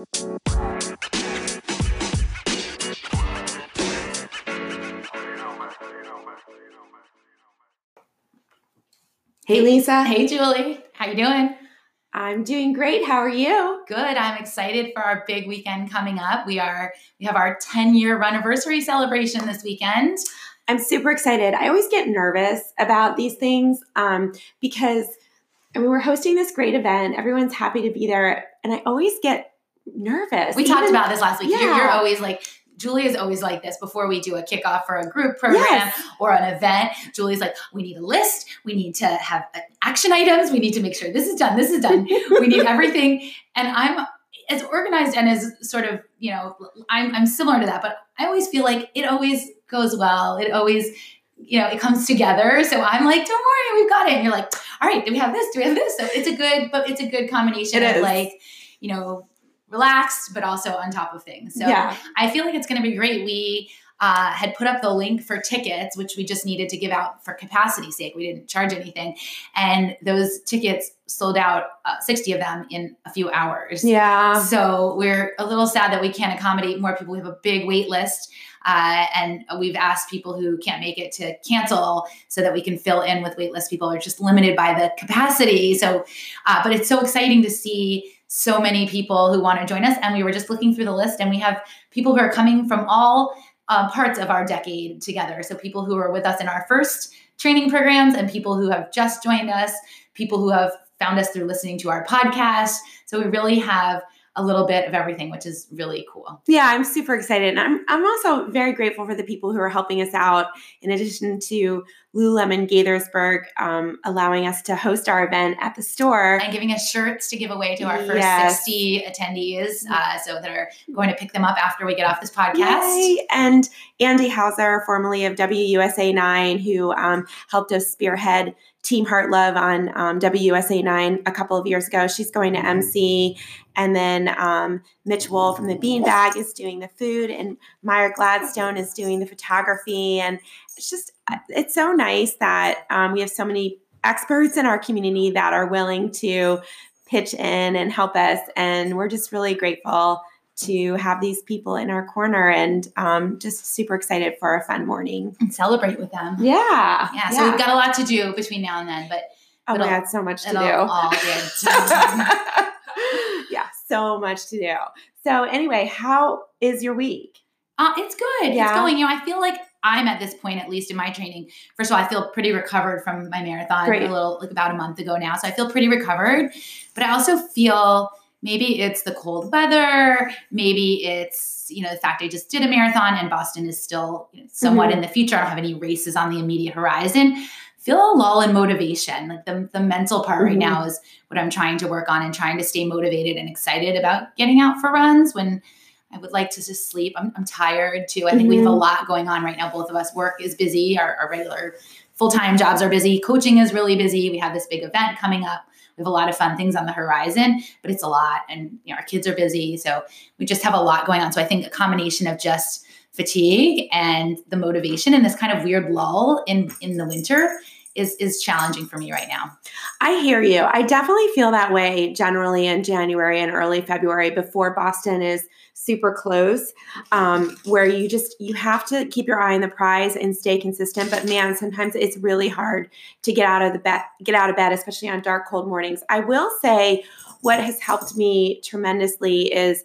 Hey Lisa. Hey Julie, how you doing? I'm doing great. How are you? Good. I'm excited for our big weekend coming up. We are we have our 10 year anniversary celebration this weekend. I'm super excited. I always get nervous about these things um, because I mean, we're hosting this great event. Everyone's happy to be there, and I always get nervous. We Even- talked about this last week. You're, you're always like Julie is always like this before we do a kickoff for a group program Yes. or an event. Julie's like, we need a list. We need to have uh, action items. We need to make sure this is done. This is done. we need everything. And I'm as organized and as sort of, you know, I'm, I'm similar to that, but I always feel like it always goes well. It always, you know, it comes together. So I'm like, don't worry, we've got it. And you're like, all right, do we have this? Do we have this? So it's a good, but it's a good combination It of is. like, you know, relaxed, but also on top of things. So yeah, I feel like it's going to be great. We uh, had put up the link for tickets, which we just needed to give out for capacity sake. We didn't charge anything. And those tickets sold out, uh, 60 of them in a few hours. yeah. So we're a little sad that we can't accommodate more people. We have a big wait list. Uh, and we've asked people who can't make it to cancel so that we can fill in with waitlist people are just limited by the capacity. So, uh, but it's so exciting to see so many people who want to join us. And we were just looking through the list, and we have people who are coming from all uh, parts of our decade together. So, people who were with us in our first training programs, and people who have just joined us, people who have found us through listening to our podcast. So, we really have a little bit of everything, which is really cool. Yeah, I'm super excited. And I'm, I'm also very grateful for the people who are helping us out, in addition to Lululemon Gaithersburg um, allowing us to host our event at the store. And giving us shirts to give away to our first Yes. 60 attendees. Uh, so, that are going to pick them up after we get off this podcast. Yay. And Andy Hauser, formerly of WUSA 9, who um, helped us spearhead Team Heart Love on um, WUSA 9 a couple of years ago. She's going to MC. And then um, Mitch Wool from the Beanbag is doing the food, and Meyer Gladstone is doing the photography. And it's just, it's so nice that um, we have so many experts in our community that are willing to pitch in and help us. And we're just really grateful to have these people in our corner and um, just super excited for a fun morning. And celebrate with them. Yeah. Yeah, so we've got a lot to do between now and then, but oh my God, so much to do. all yeah, so much to do. So, anyway, how is your week? Uh, it's good. Yeah. It's going. You know, I feel like I'm at this point, at least in my training. First of all, I feel pretty recovered from my marathon Great. a little, like about a month ago now. So I feel pretty recovered. But I also feel maybe it's the cold weather. Maybe it's you know the fact I just did a marathon and Boston is still you know, somewhat Mhm. in the future. I don't have any races on the immediate horizon. Feel a lull in motivation. Like the, the mental part right Mhm. now is what I'm trying to work on and trying to stay motivated and excited about getting out for runs when I would like to just sleep. I'm, I'm tired too. I think we have a Mhm. lot going on right now. Both of us work is busy. Our, our regular full time jobs are busy. Coaching is really busy. We have this big event coming up. We have a lot of fun things on the horizon, but it's a lot, and you know our kids are busy, so we just have a lot going on. So I think a combination of just fatigue and the motivation and this kind of weird lull in in the winter is is challenging for me right now. I hear you. I definitely feel that way generally in January and early February before Boston is super close, um, where you just you have to keep your eye on the prize and stay consistent. But man, sometimes it's really hard to get out of the bed, get out of bed, especially on dark, cold mornings. I will say, what has helped me tremendously is.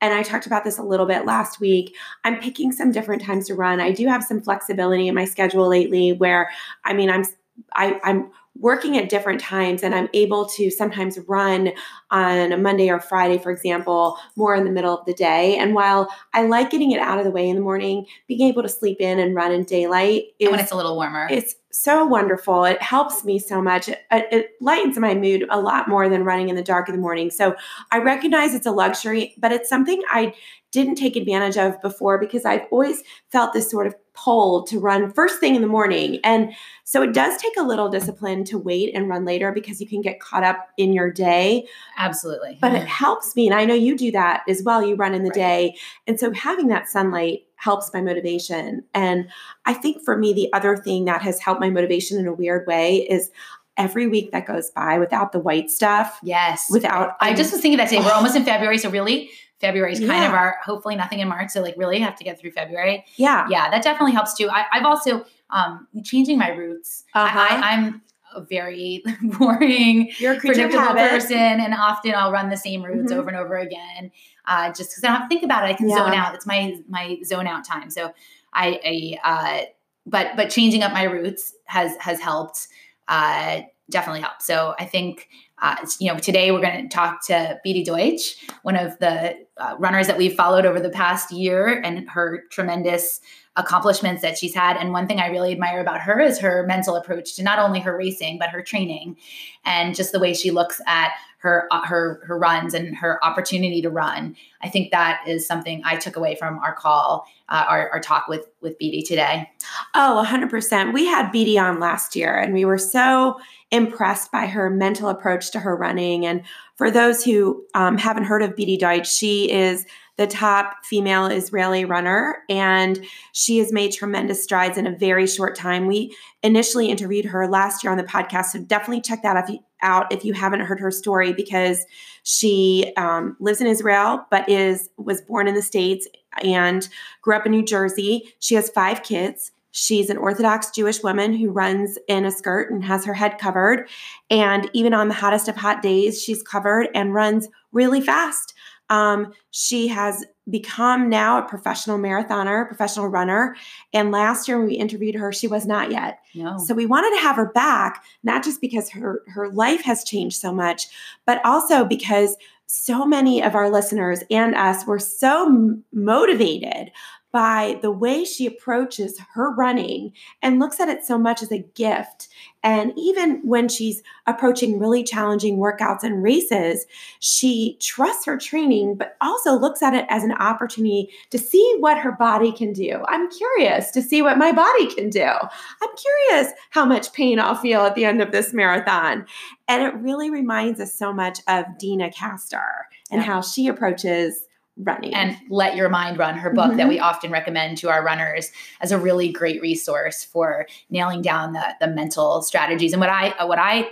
And I talked about this a little bit last week. I'm picking some different times to run. I do have some flexibility in my schedule lately where I mean I'm I, I'm working at different times and I'm able to sometimes run on a Monday or Friday, for example, more in the middle of the day. And while I like getting it out of the way in the morning, being able to sleep in and run in daylight is when it's a little warmer. it's so wonderful. It helps me so much. It, it lightens my mood a lot more than running in the dark in the morning. So I recognize it's a luxury, but it's something I didn't take advantage of before because I've always felt this sort of pull to run first thing in the morning. And so it does take a little discipline to wait and run later because you can get caught up in your day. Absolutely. But it helps me. And I know you do that as well. You run in the Right. day. And so having that sunlight helps my motivation. And I think for me, the other thing that has helped my motivation in a weird way is every week that goes by without the white stuff, yes. without I just was thinking that today. We're almost in February, so really, February is kind Yeah. of our hopefully nothing in March. So like really have to get through February. Yeah. Yeah, that definitely helps too. I, I've also um changing my routes. I, Uh-huh. I, I'm a very boring, You're a predictable person, and often I'll run the same routes Mhm. over and over again. Uh, just because I don't have to think about it, I can Yeah. zone out. It's my my zone out time. So I, I uh, but but changing up my routes has has helped. Uh, definitely help. So I think uh, you know today we're going to talk to Beatie Deutsch, one of the uh, runners that we've followed over the past year, and her tremendous accomplishments that she's had. And one thing I really admire about her is her mental approach to not only her racing but her training, and just the way she looks at her uh, her her runs and her opportunity to run. I think that is something I took away from our call, uh, our, our talk with with Beatie today. Oh, 100%. We had Beatie on last year and we were so impressed by her mental approach to her running. And for those who um, haven't heard of Beatie Deutsch, she is the top female Israeli runner and she has made tremendous strides in a very short time. We initially interviewed her last year on the podcast, so definitely check that out if you haven't heard her story because she um, lives in Israel but is was born in the states and grew up in New Jersey. She has five kids. She's an Orthodox Jewish woman who runs in a skirt and has her head covered. And even on the hottest of hot days, she's covered and runs really fast. Um, she has become now a professional marathoner, professional runner. And last year when we interviewed her, she was not yet. No. So we wanted to have her back, not just because her her life has changed so much, but also because so many of our listeners and us were so m- motivated by the way she approaches her running and looks at it so much as a gift. And even when she's approaching really challenging workouts and races, she trusts her training, but also looks at it as an opportunity to see what her body can do. I'm curious to see what my body can do. I'm curious how much pain I'll feel at the end of this marathon. And it really reminds us so much of Deena Kastor and Yeah. how she approaches running. and let your mind run her book that Mhm. we often recommend to our runners as a really great resource for nailing down the, the mental strategies and what i what i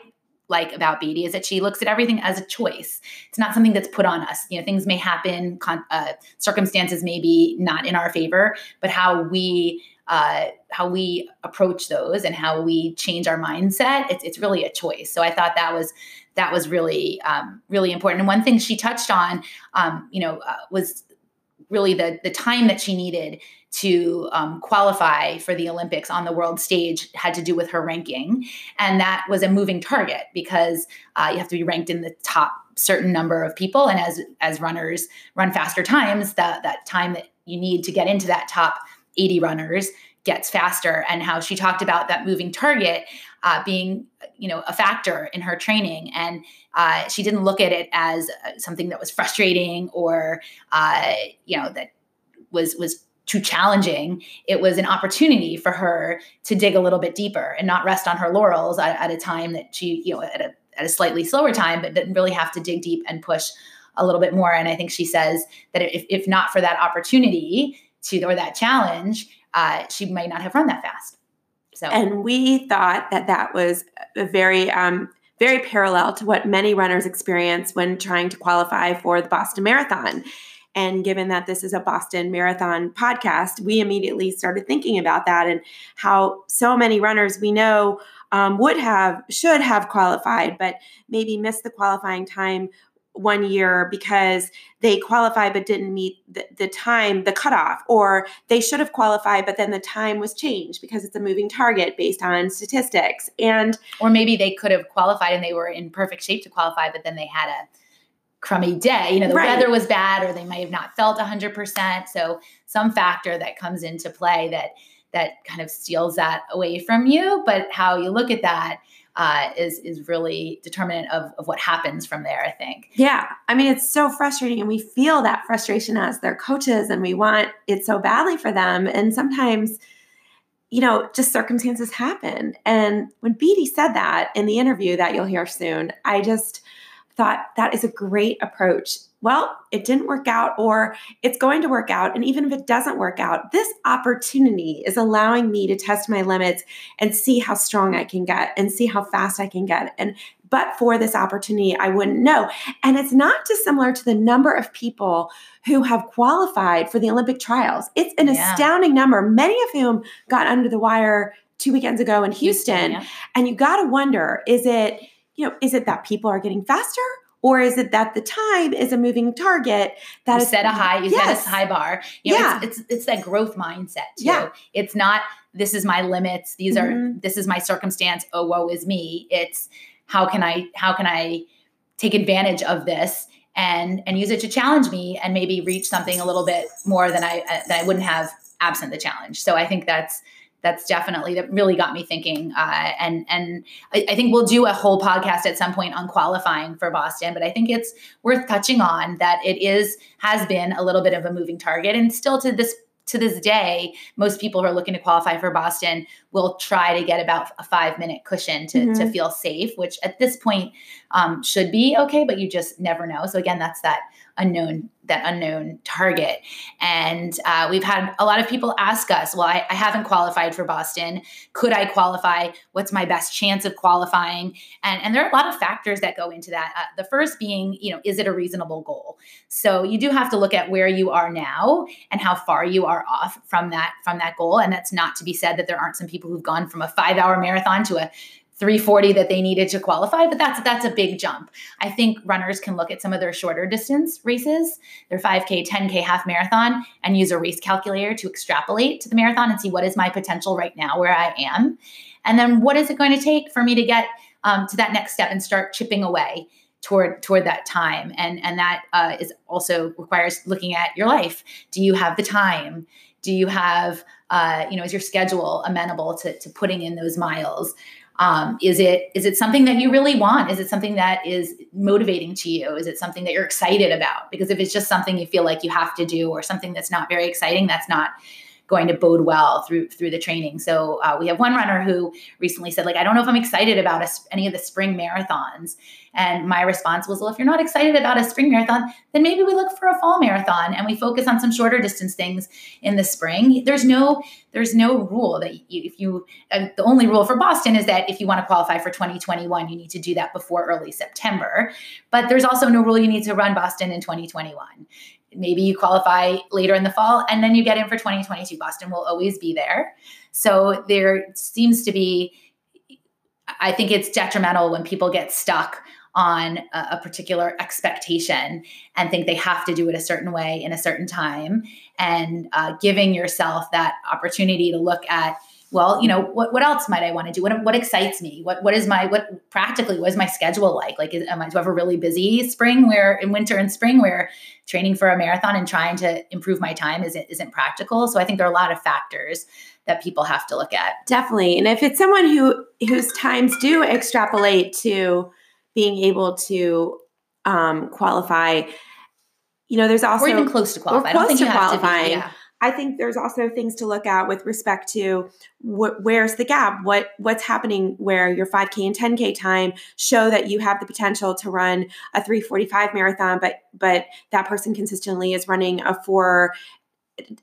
like about Beatie is that she looks at everything as a choice. It's not something that's put on us. You know, things may happen, con- uh, circumstances may be not in our favor, but how we uh, how we approach those and how we change our mindset, it's it's really a choice. So I thought that was that was really um, really important. And one thing she touched on, um, you know, uh, was really the the time that she needed to um, qualify for the Olympics on the world stage had to do with her ranking, and that was a moving target because uh, you have to be ranked in the top certain number of people, and as as runners run faster times, that that time that you need to get into that top 80 runners gets faster and how she talked about that moving target uh, being you know a factor in her training. And uh, she didn't look at it as uh, something that was frustrating or uh, you know that was was too challenging. It was an opportunity for her to dig a little bit deeper and not rest on her laurels at, at a time that she you know at a, at a slightly slower time but didn't really have to dig deep and push a little bit more. And i think she says that if, if not for that opportunity to or that challenge uh, she might not have run that fast. So and we thought that that was a very um, very parallel to what many runners experience when trying to qualify for the boston marathon. And given that this is a boston marathon podcast we immediately started thinking about that and how so many runners we know um, would have should have qualified but maybe missed the qualifying time one year because they qualified but didn't meet the, the time, the cutoff, or they should have qualified, but then the time was changed because it's a moving target based on statistics. And or maybe they could have qualified and they were in perfect shape to qualify, but then they had a crummy day. You know, the Right. weather was bad, or they might have not felt 100%. So some factor that comes into play that that kind of steals that away from you. But how you look at that uh, is is really determinant of, of what happens from there. I think. yeah, I mean, it's so frustrating, and we feel that frustration as their coaches, and we want it so badly for them. And sometimes, you know, just circumstances happen. And when Beatie said that in the interview that you'll hear soon, I just thought that is a great approach well, it didn't work out or it's going to work out. And even if it doesn't work out, this opportunity is allowing me to test my limits and see how strong I can get and see how fast I can get. And but for this opportunity, I wouldn't know. And it's not dissimilar to the number of people who have qualified for the Olympic trials. It's an yeah. astounding number, many of whom got under the wire two weekends ago in Houston. Houston yeah. And you got to wonder is it, you know, is it that people are getting faster or is it that the time is a moving target that you is set a high you yes. set a high bar you know, yeah. It's, it's, it's that growth mindset too yeah. it's not this is my limits these mm-hmm. are this is my circumstance oh woe is me it's how can i how can i take advantage of this and and use it to challenge me and maybe reach something a little bit more than i uh, that i wouldn't have absent the challenge so i think that's that's definitely that really got me thinking. Uh, and and I, I, think we'll do a whole podcast at some point on qualifying for Boston. But I think it's worth touching on that it is has been a little bit of a moving target, and still to this to this day, most people who are looking to qualify for Boston will try to get about a five minute cushion to, mm-hmm. to feel safe, which at this point um, should be okay, but you just never know. So again, that's that unknown that unknown target. And uh, we've had a lot of people ask us, well, I, I, haven't qualified for Boston. Could I qualify? What's my best chance of qualifying? And, and there are a lot of factors that go into that. Uh, the first being, you know, is it a reasonable goal? So you do have to look at where you are now and how far you are off from that from that goal. And that's not to be said that there aren't some people who've gone from a five hour marathon to a 340 that they needed to qualify but that's that's a big jump. I think runners can look at some of their shorter distance races their 5k 10k half marathon and use a race calculator to extrapolate to the marathon and see what is my potential right now where i am. And then what is it going to take for me to get um, to that next step and start chipping away toward toward that time? And and that uh, is also requires looking at your life. Do you have the time? Do you have uh, you know is your schedule amenable to, to putting in those miles um, is it is it something that you really want? Is it something that is motivating to you? Is it something that you're excited about? Because if it's just something you feel like you have to do or something that's not very exciting, that's not going to bode well through through the training. So uh, we have one runner who recently said, like, I don't know if I'm excited about a, any of the spring marathons. And my response was, well, if you're not excited about a spring marathon, then maybe we look for a fall marathon and we focus on some shorter distance things in the spring. There's no there's no rule that you, if you uh, the only rule for Boston is that if you want to qualify for 2021, you need to do that before early September. But there's also no rule you need to run Boston in 2021 maybe you qualify later in the fall and then you get in for 2022 boston will always be there. So there seems to be i think it's detrimental when people get stuck on a, a, particular expectation and think they have to do it a certain way in a certain time. And uh, giving yourself that opportunity to look at well, you know, what, what else might I want to do? What, what excites me? What, what is my, what practically, what is my schedule like? Like, is, am I, do I have a really busy spring where in winter and spring where training for a marathon and trying to improve my time isn't, isn't practical. So I think there are a lot of factors that people have to look at. Definitely. And if it's someone who, whose times do extrapolate to being able to um, qualify, you know, there's also, or even close to qualify. Or close to qualifying. To be, yeah I think there's also things to look at with respect to wh- where's the gap, what what's happening where your 5K and 10K time show that you have the potential to run a 345 marathon, but but that person consistently is running a four,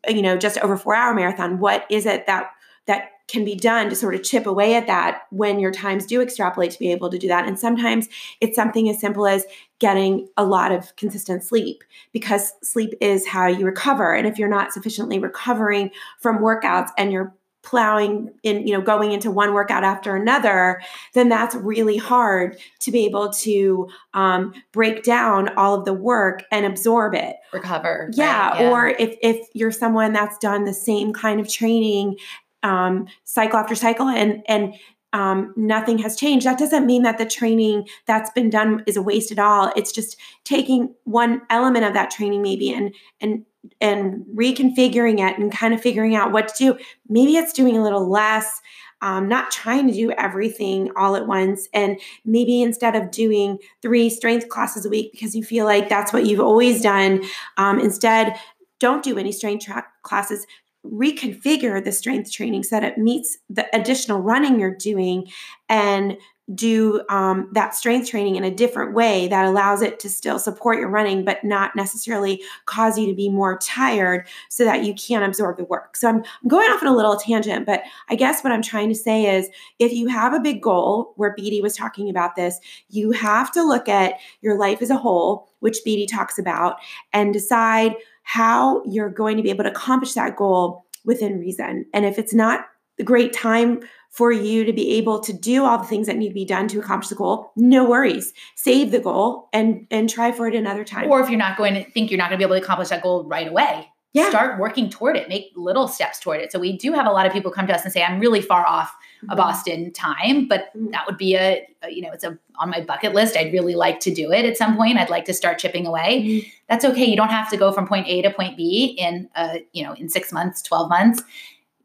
you know, just over four hour marathon. What is it that that can be done to sort of chip away at that when your times do extrapolate to be able to do that. And sometimes it's something as simple as getting a lot of consistent sleep because sleep is how you recover. And if you're not sufficiently recovering from workouts and you're plowing in you know going into one workout after another then that's really hard to be able to um, break down all of the work and absorb it recover yeah, right? yeah, or if if you're someone that's done the same kind of training um, cycle after cycle and and um, nothing has changed. That doesn't mean that the training that's been done is a waste at all. It's just taking one element of that training maybe and and and reconfiguring it and kind of figuring out what to do. Maybe it's doing a little less um, not trying to do everything all at once. And maybe instead of doing three strength classes a week because you feel like that's what you've always done, um, instead, don't do any strength tra- classes reconfigure the strength training so that it meets the additional running you're doing and do um, that strength training in a different way that allows it to still support your running, but not necessarily cause you to be more tired so that you can't absorb the work. So I'm, I'm going off on a little tangent, but I guess what I'm trying to say is if you have a big goal, where Beatie was talking about this, you have to look at your life as a whole, which Beatie talks about, and decide how you're going to be able to accomplish that goal within reason. And if it's not the great time for you to be able to do all the things that need to be done to accomplish the goal no worries. Save the goal and and try for it another time. Or if you're not going to think you're not going to be able to accomplish that goal right away yeah. start working toward it make little steps toward it so we do have a lot of people come to us and say i'm really far off a mm-hmm. boston time but mm-hmm. that would be a, a, you know it's a on my bucket list i'd really like to do it at some point i'd like to start chipping away mm-hmm. that's okay you don't have to go from point a to point b in uh you know in six months 12 months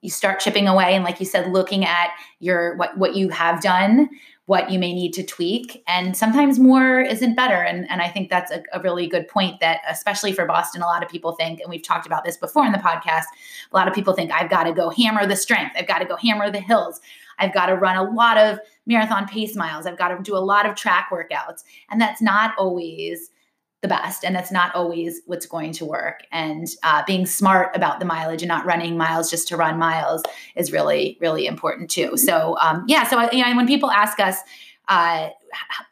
you start chipping away and like you said looking at your what what you have done what you may need to tweak and sometimes more isn't better. And, and i think that's a, a, really good point that especially for boston a lot of people think and we've talked about this before in the podcast a lot of people think i've got to go hammer the strength. I've got to go hammer the hills. I've got to run a lot of marathon pace miles. I've got to do a lot of track workouts. And that's not always the best and that's not always what's going to work and uh, being smart about the mileage and not running miles just to run miles is really really important too so um, yeah so you know when people ask us uh,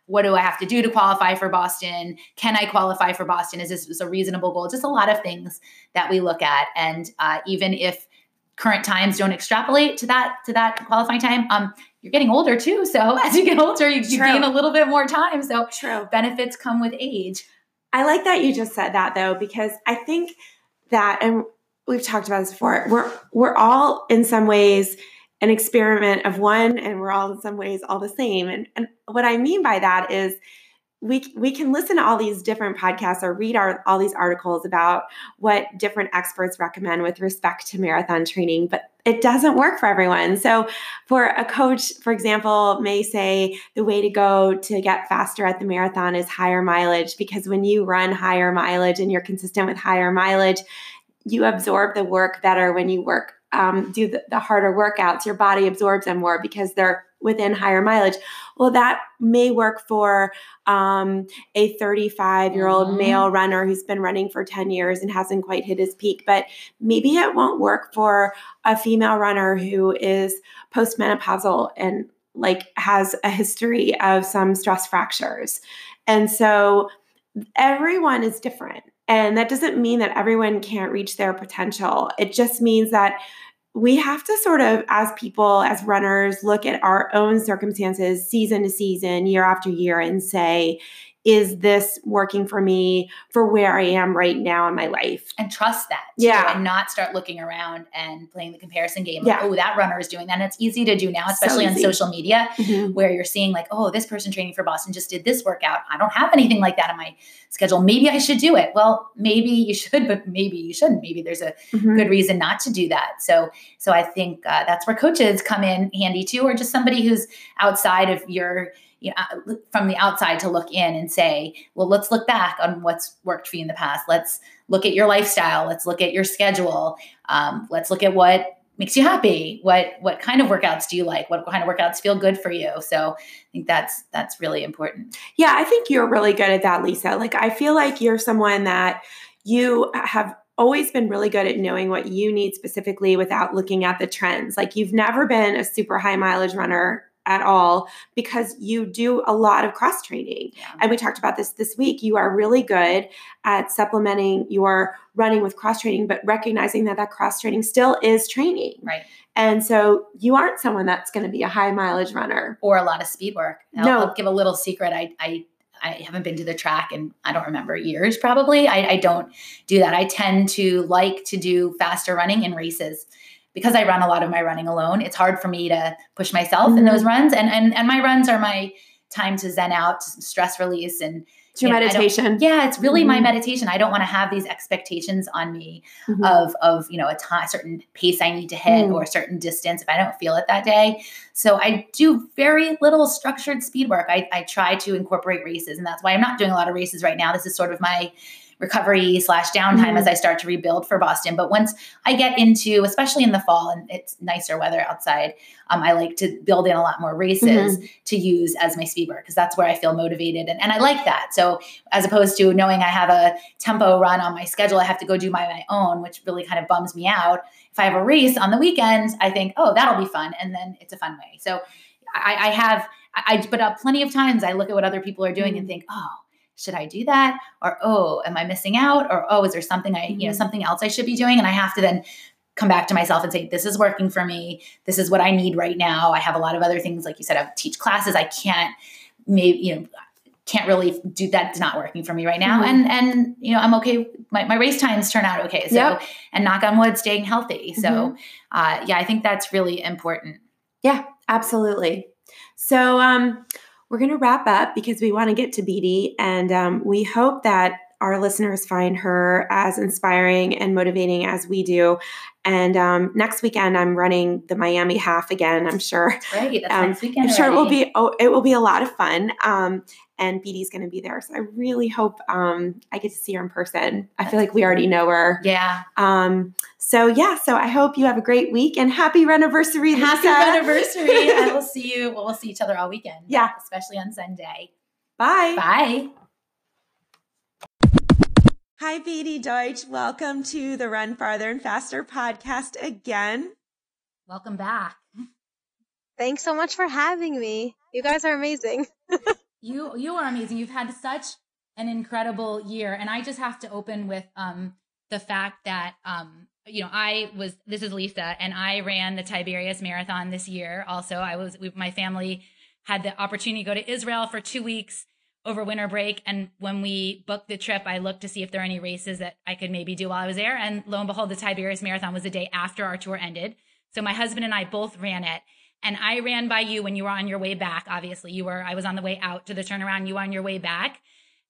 what do I have to do to qualify for Boston? Can I qualify for Boston? Is this a reasonable goal? Just a lot of things that we look at, and uh, even if current times don't extrapolate to that to that qualifying time, um, you're getting older too. So as you get older, you, you gain a little bit more time. So True. benefits come with age. I like that you just said that though, because I think that, and we've talked about this before, we're we're all in some ways an experiment of one, and we're all in some ways all the same. And and what I mean by that is we we can listen to all these different podcasts or read our, all these articles about what different experts recommend with respect to marathon training but it doesn't work for everyone. So for a coach for example may say the way to go to get faster at the marathon is higher mileage because when you run higher mileage and you're consistent with higher mileage you absorb the work better when you work um, do the, the harder workouts. Your body absorbs them more because they're within higher mileage. Well, that may work for um, a 35 year old mm-hmm. male runner who's been running for 10 years and hasn't quite hit his peak, but maybe it won't work for a female runner who is postmenopausal and like has a history of some stress fractures. And so everyone is different. And that doesn't mean that everyone can't reach their potential. It just means that we have to sort of, as people, as runners, look at our own circumstances season to season, year after year, and say, is this working for me for where I am right now in my life? And trust that. Yeah. And not start looking around and playing the comparison game. Like, yeah. oh, that runner is doing that. And it's easy to do now, especially so on social media, mm-hmm. where you're seeing like, oh, this person training for Boston just did this workout. I don't have anything like that in my schedule. Maybe I should do it. Well, maybe you should, but maybe you shouldn't. Maybe there's a mm-hmm. good reason not to do that. So, so I think uh, that's where coaches come in handy too, or just somebody who's outside of your you know, uh, from the outside to look in and say, well, let's look back on what's worked for you in the past. Let's look at your lifestyle. Let's look at your schedule. Um, let's look at what makes you happy what what kind of workouts do you like what kind of workouts feel good for you so i think that's that's really important yeah i think you're really good at that lisa like i feel like you're someone that you have always been really good at knowing what you need specifically without looking at the trends like you've never been a super high mileage runner at all because you do a lot of cross training. Yeah. And we talked about this this week. You are really good at supplementing your running with cross training, but recognizing that that cross training still is training. Right. And so you aren't someone that's going to be a high mileage runner or a lot of speed work. I'll, no. I'll give a little secret. I, I I haven't been to the track and I don't remember years probably. I, I, don't do that. I tend to like to do faster running in races because I run a lot of my running alone, it's hard for me to push myself mm-hmm. in those runs. And and and my runs are my time to zen out, stress release, and your know, meditation. Yeah, it's really mm-hmm. my meditation. I don't want to have these expectations on me mm-hmm. of of you know a certain pace I need to hit mm. or a certain distance if I don't feel it that day. So I do very little structured speed work. I, I try to incorporate races, and that's why I'm not doing a lot of races right now. This is sort of my recovery slash downtime mm-hmm. as I start to rebuild for Boston. But once I get into, especially in the fall and it's nicer weather outside, um, I like to build in a lot more races mm-hmm. to use as my speed work because that's where I feel motivated and, and I like that. So as opposed to knowing I have a tempo run on my schedule, I have to go do my, my own, which really kind of bums me out. If I have a race on the weekends, I think, oh, that'll be fun, and then it's a fun way. So I, I have, I but uh, plenty of times I look at what other people are doing mm-hmm. and think, oh should I do that? Or, oh, am I missing out? Or, oh, is there something I, you know, mm-hmm. something else I should be doing? And I have to then come back to myself and say, this is working for me. This is what I need right now. I have a lot of other things, like you said, I teach classes. I can't, maybe, you know, can't really do that's not working for me right now. Mm-hmm. And, and, you know, I'm okay. My, my race times turn out okay. So, yep. and knock on wood, staying healthy. So, mm-hmm. uh, yeah, I think that's really important. Yeah, absolutely. So, um, we're going to wrap up because we want to get to Beatie, and um, we hope that our listeners find her as inspiring and motivating as we do. And um, next weekend, I'm running the Miami half again. I'm sure. Right, that's um, next weekend. I'm sure it will be. Oh, it will be a lot of fun. Um, and Beatie's going to be there, so I really hope um, I get to see her in person. I feel like we already know her. Yeah. Um, so yeah, so I hope you have a great week and happy anniversary. Happy anniversary! I will see you. Well, we'll see each other all weekend. Yeah, especially on Sunday. Bye. Bye. Hi, Beatie Deutsch. Welcome to the Run Farther and Faster podcast again. Welcome back. Thanks so much for having me. You guys are amazing. you you are amazing. You've had such an incredible year, and I just have to open with um, the fact that um, you know I was this is Lisa, and I ran the Tiberias Marathon this year. Also, I was we, my family had the opportunity to go to Israel for two weeks over winter break. And when we booked the trip, I looked to see if there are any races that I could maybe do while I was there. And lo and behold, the Tiberias Marathon was the day after our tour ended. So my husband and I both ran it. And I ran by you when you were on your way back. Obviously, you were, I was on the way out to the turnaround, you were on your way back.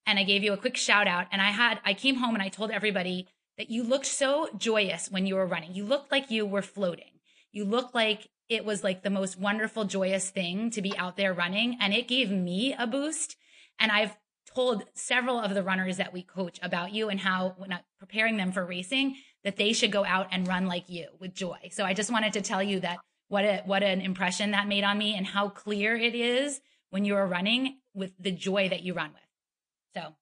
And I gave you a quick shout out. And I had, I came home and I told everybody that you looked so joyous when you were running. You looked like you were floating. You looked like it was like the most wonderful, joyous thing to be out there running. And it gave me a boost and I've told several of the runners that we coach about you and how when preparing them for racing that they should go out and run like you with joy. So I just wanted to tell you that what a, what an impression that made on me and how clear it is when you are running with the joy that you run with. So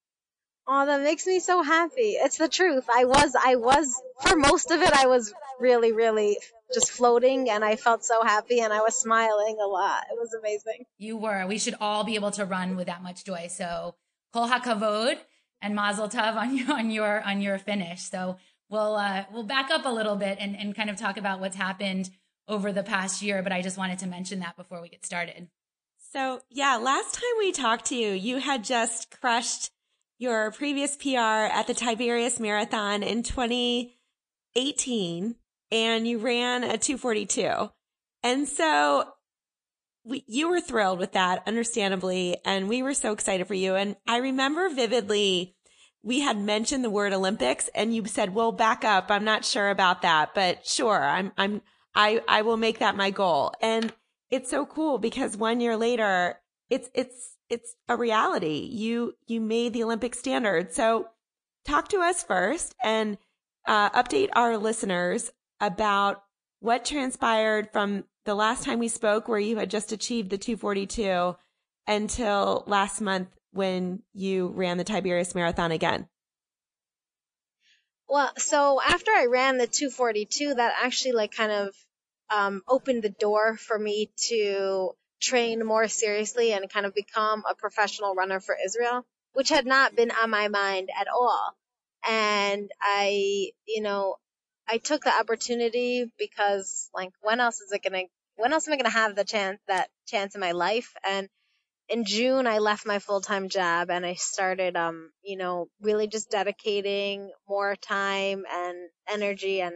Oh, that makes me so happy. It's the truth. I was, I was, for most of it, I was really, really just floating and I felt so happy and I was smiling a lot. It was amazing. You were. We should all be able to run with that much joy. So, kol hakavod and mazel tov on your, on your, on your finish. So we'll, uh, we'll back up a little bit and, and kind of talk about what's happened over the past year. But I just wanted to mention that before we get started. So yeah, last time we talked to you, you had just crushed your previous PR at the Tiberias Marathon in 2018 and you ran a 242. And so we, you were thrilled with that, understandably. And we were so excited for you. And I remember vividly, we had mentioned the word Olympics and you said, well, back up. I'm not sure about that, but sure. I'm, I'm, I, I will make that my goal. And it's so cool because one year later, it's, it's, it's a reality. You, you made the Olympic standard. So talk to us first and uh, update our listeners about what transpired from the last time we spoke, where you had just achieved the 242, until last month when you ran the Tiberias Marathon again. Well, so after I ran the 242, that actually like kind of um, opened the door for me to train more seriously and kind of become a professional runner for Israel, which had not been on my mind at all. And I, you know, I took the opportunity because like when else is it gonna when else am I gonna have the chance that chance in my life? And in June I left my full time job and I started um, you know, really just dedicating more time and energy and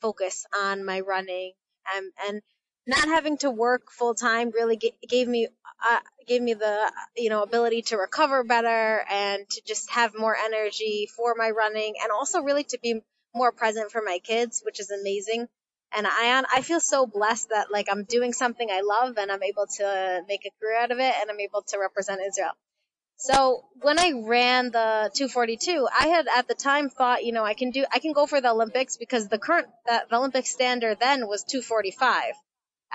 focus on my running and and not having to work full time really g- gave me uh, gave me the you know ability to recover better and to just have more energy for my running and also really to be more present for my kids, which is amazing. And I, I feel so blessed that like I'm doing something I love and I'm able to make a career out of it and I'm able to represent Israel. So when I ran the 242, I had at the time thought, you know, I can do, I can go for the Olympics because the current, that the Olympic standard then was 245.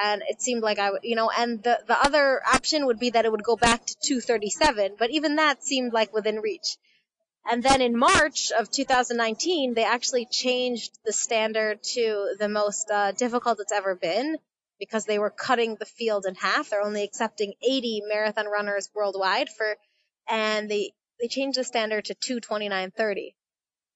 And it seemed like I would, you know, and the, the other option would be that it would go back to 237, but even that seemed like within reach. And then in March of 2019, they actually changed the standard to the most uh, difficult it's ever been because they were cutting the field in half. They're only accepting 80 marathon runners worldwide for and they they changed the standard to 229.30.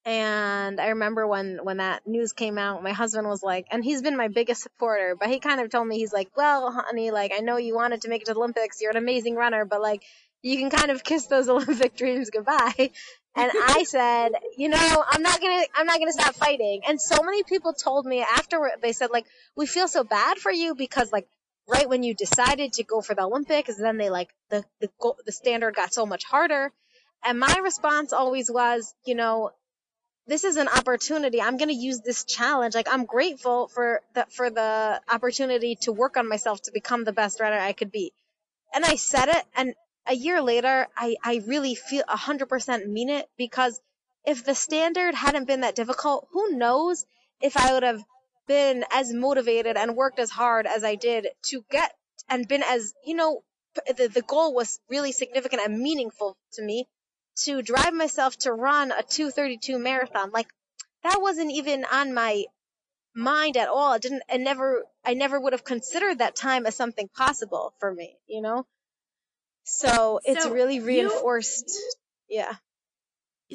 And I remember when when that news came out, my husband was like, and he's been my biggest supporter, but he kind of told me he's like, "Well, honey, like I know you wanted to make it to the Olympics. You're an amazing runner, but like you can kind of kiss those Olympic dreams goodbye." And I said, you know, I'm not gonna, I'm not gonna stop fighting. And so many people told me after they said like, we feel so bad for you because like right when you decided to go for the Olympics, then they like the the the standard got so much harder. And my response always was, you know, this is an opportunity. I'm going to use this challenge. Like I'm grateful for the for the opportunity to work on myself to become the best runner I could be. And I said it and a year later, I, I really feel a hundred percent mean it because if the standard hadn't been that difficult, who knows if I would have been as motivated and worked as hard as I did to get and been as, you know, the, the goal was really significant and meaningful to me to drive myself to run a 232 marathon. Like that wasn't even on my mind at all. It didn't, I never, I never would have considered that time as something possible for me, you know? So it's so really reinforced. You, yeah.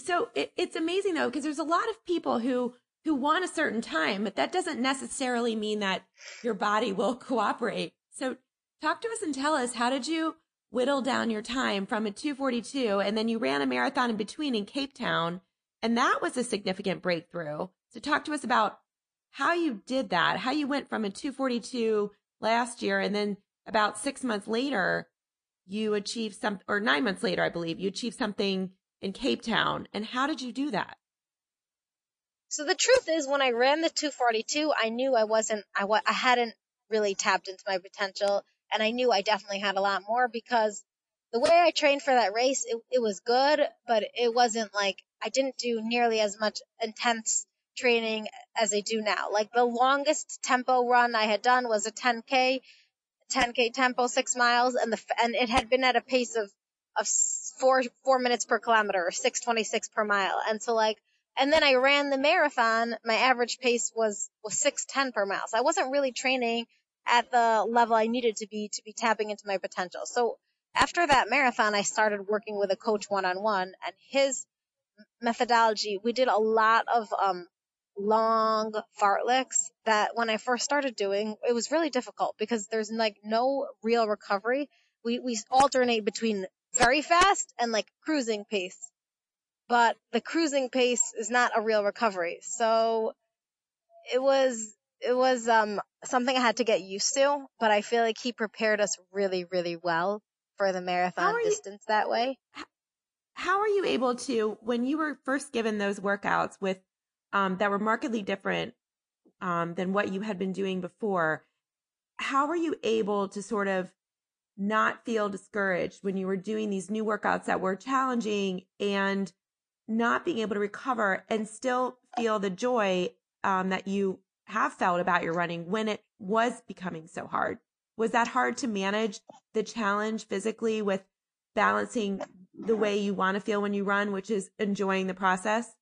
So it, it's amazing though, because there's a lot of people who who want a certain time, but that doesn't necessarily mean that your body will cooperate. So talk to us and tell us how did you whittle down your time from a 242 and then you ran a marathon in between in Cape Town and that was a significant breakthrough. So talk to us about how you did that, how you went from a 242 last year and then about 6 months later you achieved some or 9 months later I believe you achieved something in Cape Town and how did you do that? So the truth is, when I ran the 242, I knew I wasn't, I, I hadn't really tapped into my potential, and I knew I definitely had a lot more because the way I trained for that race, it, it was good, but it wasn't like I didn't do nearly as much intense training as I do now. Like the longest tempo run I had done was a 10k, 10k tempo, six miles, and the and it had been at a pace of of four four minutes per kilometer or 626 per mile, and so like and then I ran the marathon. My average pace was, was 610 per mile. So I wasn't really training at the level I needed to be to be tapping into my potential. So after that marathon, I started working with a coach one on one and his methodology, we did a lot of, um, long fartleks that when I first started doing, it was really difficult because there's like no real recovery. We, we alternate between very fast and like cruising pace but the cruising pace is not a real recovery. So it was it was um something I had to get used to, but I feel like he prepared us really really well for the marathon distance you, that way. How are you able to when you were first given those workouts with um that were markedly different um than what you had been doing before? How were you able to sort of not feel discouraged when you were doing these new workouts that were challenging and not being able to recover and still feel the joy um, that you have felt about your running when it was becoming so hard. Was that hard to manage the challenge physically with balancing the way you want to feel when you run, which is enjoying the process?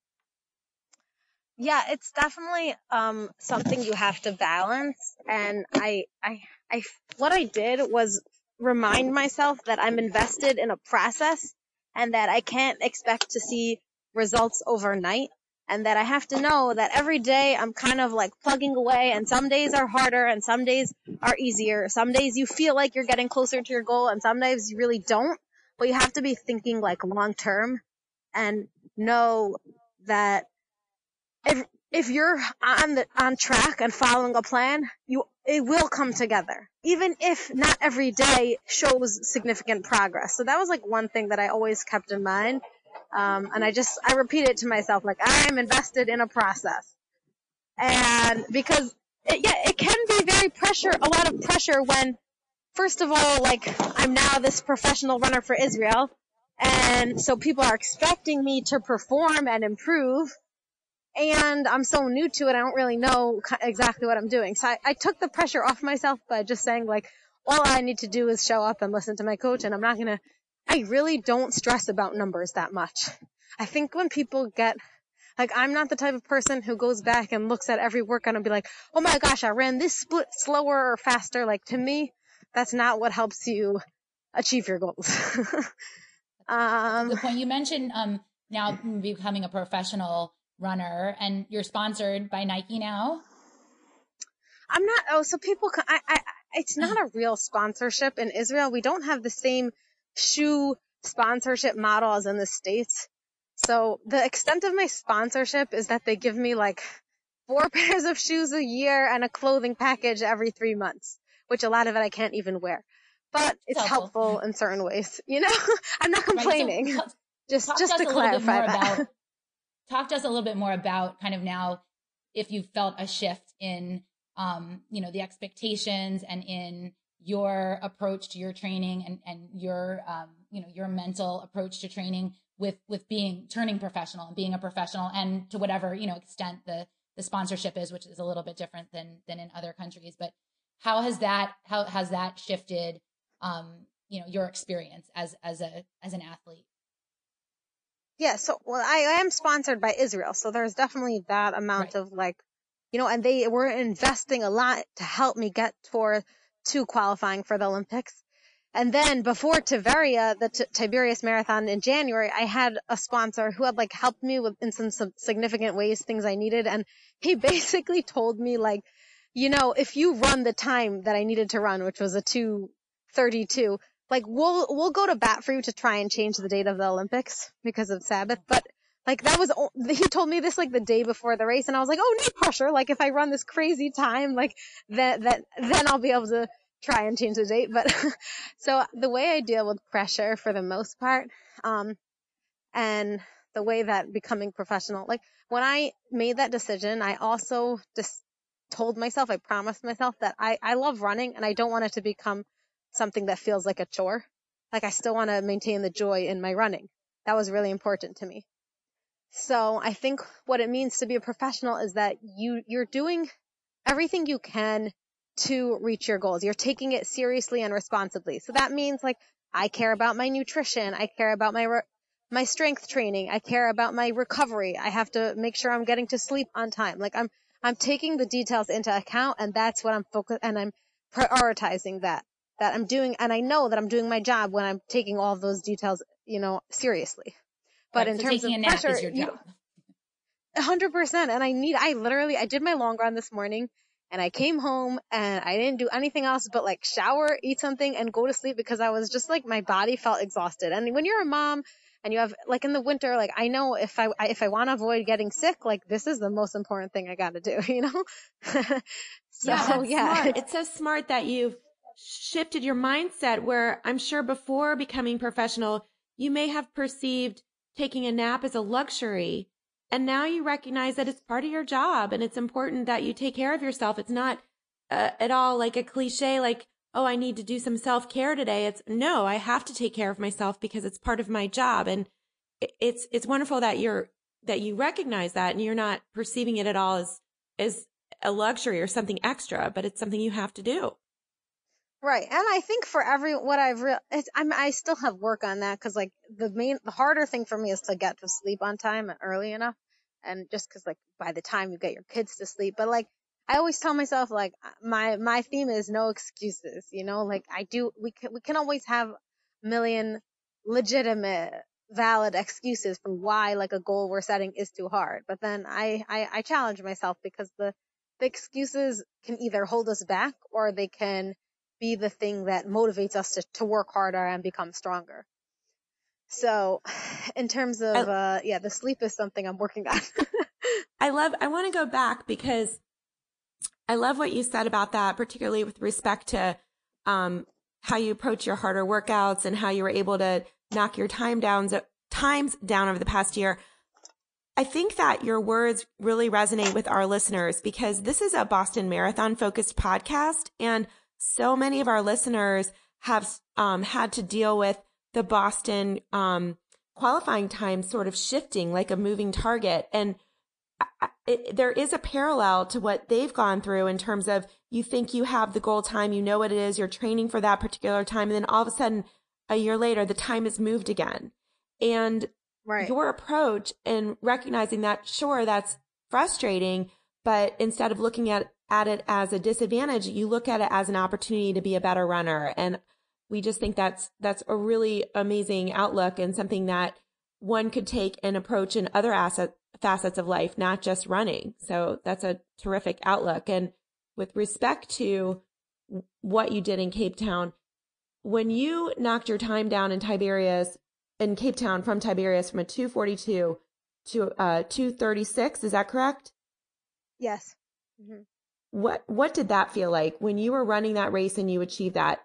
Yeah, it's definitely um, something you have to balance. And I, I, I, what I did was remind myself that I'm invested in a process and that I can't expect to see results overnight and that I have to know that every day I'm kind of like plugging away and some days are harder and some days are easier. Some days you feel like you're getting closer to your goal and some days you really don't, but you have to be thinking like long term and know that if, if you're on the, on track and following a plan, you, it will come together. Even if not every day shows significant progress. So that was like one thing that I always kept in mind um, and I just, I repeat it to myself, like, I'm invested in a process. And because, it, yeah, it can be very pressure, a lot of pressure when, first of all, like, I'm now this professional runner for Israel. And so people are expecting me to perform and improve. And I'm so new to it, I don't really know exactly what I'm doing. So I, I took the pressure off myself by just saying like, all I need to do is show up and listen to my coach and I'm not gonna, I really don't stress about numbers that much. I think when people get like I'm not the type of person who goes back and looks at every workout and be like, "Oh my gosh, I ran this split slower or faster." Like to me, that's not what helps you achieve your goals. um, the point you mentioned um, now becoming a professional runner, and you're sponsored by Nike now. I'm not. Oh, so people. I, I. It's not a real sponsorship in Israel. We don't have the same shoe sponsorship model as in the states. So the extent of my sponsorship is that they give me like four pairs of shoes a year and a clothing package every three months, which a lot of it I can't even wear. But it's helpful. helpful in certain ways. You know, I'm not complaining. Right, so just talk just to, to clarify that. About, talk to us a little bit more about kind of now if you felt a shift in um, you know, the expectations and in your approach to your training and, and your um, you know, your mental approach to training with with being turning professional and being a professional and to whatever you know extent the the sponsorship is which is a little bit different than than in other countries. But how has that how has that shifted um you know your experience as as a as an athlete yeah so well i, I am sponsored by israel so there's definitely that amount right. of like you know and they were investing a lot to help me get for to qualifying for the olympics and then before Tiberia, the T- Tiberias Marathon in January, I had a sponsor who had like helped me with in some, some significant ways, things I needed. And he basically told me like, you know, if you run the time that I needed to run, which was a 232, like we'll, we'll go to bat for you to try and change the date of the Olympics because of Sabbath. But like that was, he told me this like the day before the race and I was like, oh, no pressure. Like if I run this crazy time, like that, that, then I'll be able to try and change the date. But so the way I deal with pressure for the most part, um, and the way that becoming professional, like when I made that decision, I also just told myself, I promised myself that I, I love running and I don't want it to become something that feels like a chore. Like I still want to maintain the joy in my running. That was really important to me. So I think what it means to be a professional is that you, you're doing everything you can to reach your goals. You're taking it seriously and responsibly. So that means like I care about my nutrition. I care about my re- my strength training. I care about my recovery. I have to make sure I'm getting to sleep on time. Like I'm I'm taking the details into account and that's what I'm focused and I'm prioritizing that. That I'm doing and I know that I'm doing my job when I'm taking all of those details, you know, seriously. But right, in so terms of pressure, you, 100% and I need I literally I did my long run this morning and I came home and I didn't do anything else but like shower, eat something and go to sleep because I was just like my body felt exhausted. And when you're a mom and you have like in the winter, like I know if I, if I want to avoid getting sick, like this is the most important thing I got to do, you know? so yeah, yeah. It's so smart that you've shifted your mindset where I'm sure before becoming professional, you may have perceived taking a nap as a luxury and now you recognize that it's part of your job and it's important that you take care of yourself. It's not uh, at all like a cliche, like, oh, I need to do some self care today. It's no, I have to take care of myself because it's part of my job. And it's, it's wonderful that you're, that you recognize that and you're not perceiving it at all as, as a luxury or something extra, but it's something you have to do. Right. And I think for every, what I've real, I'm, I still have work on that because like the main, the harder thing for me is to get to sleep on time early enough. And just cause like by the time you get your kids to sleep, but like I always tell myself like uh, my, my theme is no excuses, you know, like I do, we can, we can always have a million legitimate, valid excuses for why like a goal we're setting is too hard. But then I, I, I challenge myself because the, the excuses can either hold us back or they can be the thing that motivates us to, to work harder and become stronger. So in terms of, uh, yeah, the sleep is something I'm working on. I love, I want to go back because I love what you said about that, particularly with respect to, um, how you approach your harder workouts and how you were able to knock your time downs, times down over the past year. I think that your words really resonate with our listeners because this is a Boston Marathon focused podcast and so many of our listeners have um, had to deal with the Boston um, qualifying time sort of shifting like a moving target. And it, there is a parallel to what they've gone through in terms of you think you have the goal time, you know what it is, you're training for that particular time, and then all of a sudden, a year later, the time is moved again. And right. your approach in recognizing that, sure, that's frustrating, but instead of looking at, at it as a disadvantage, you look at it as an opportunity to be a better runner. And we just think that's, that's a really amazing outlook and something that one could take and approach in other asset, facets of life, not just running. So that's a terrific outlook. And with respect to what you did in Cape Town, when you knocked your time down in Tiberias, in Cape Town from Tiberias from a 242 to uh 236, is that correct? Yes. Mm-hmm. What what did that feel like when you were running that race and you achieved that?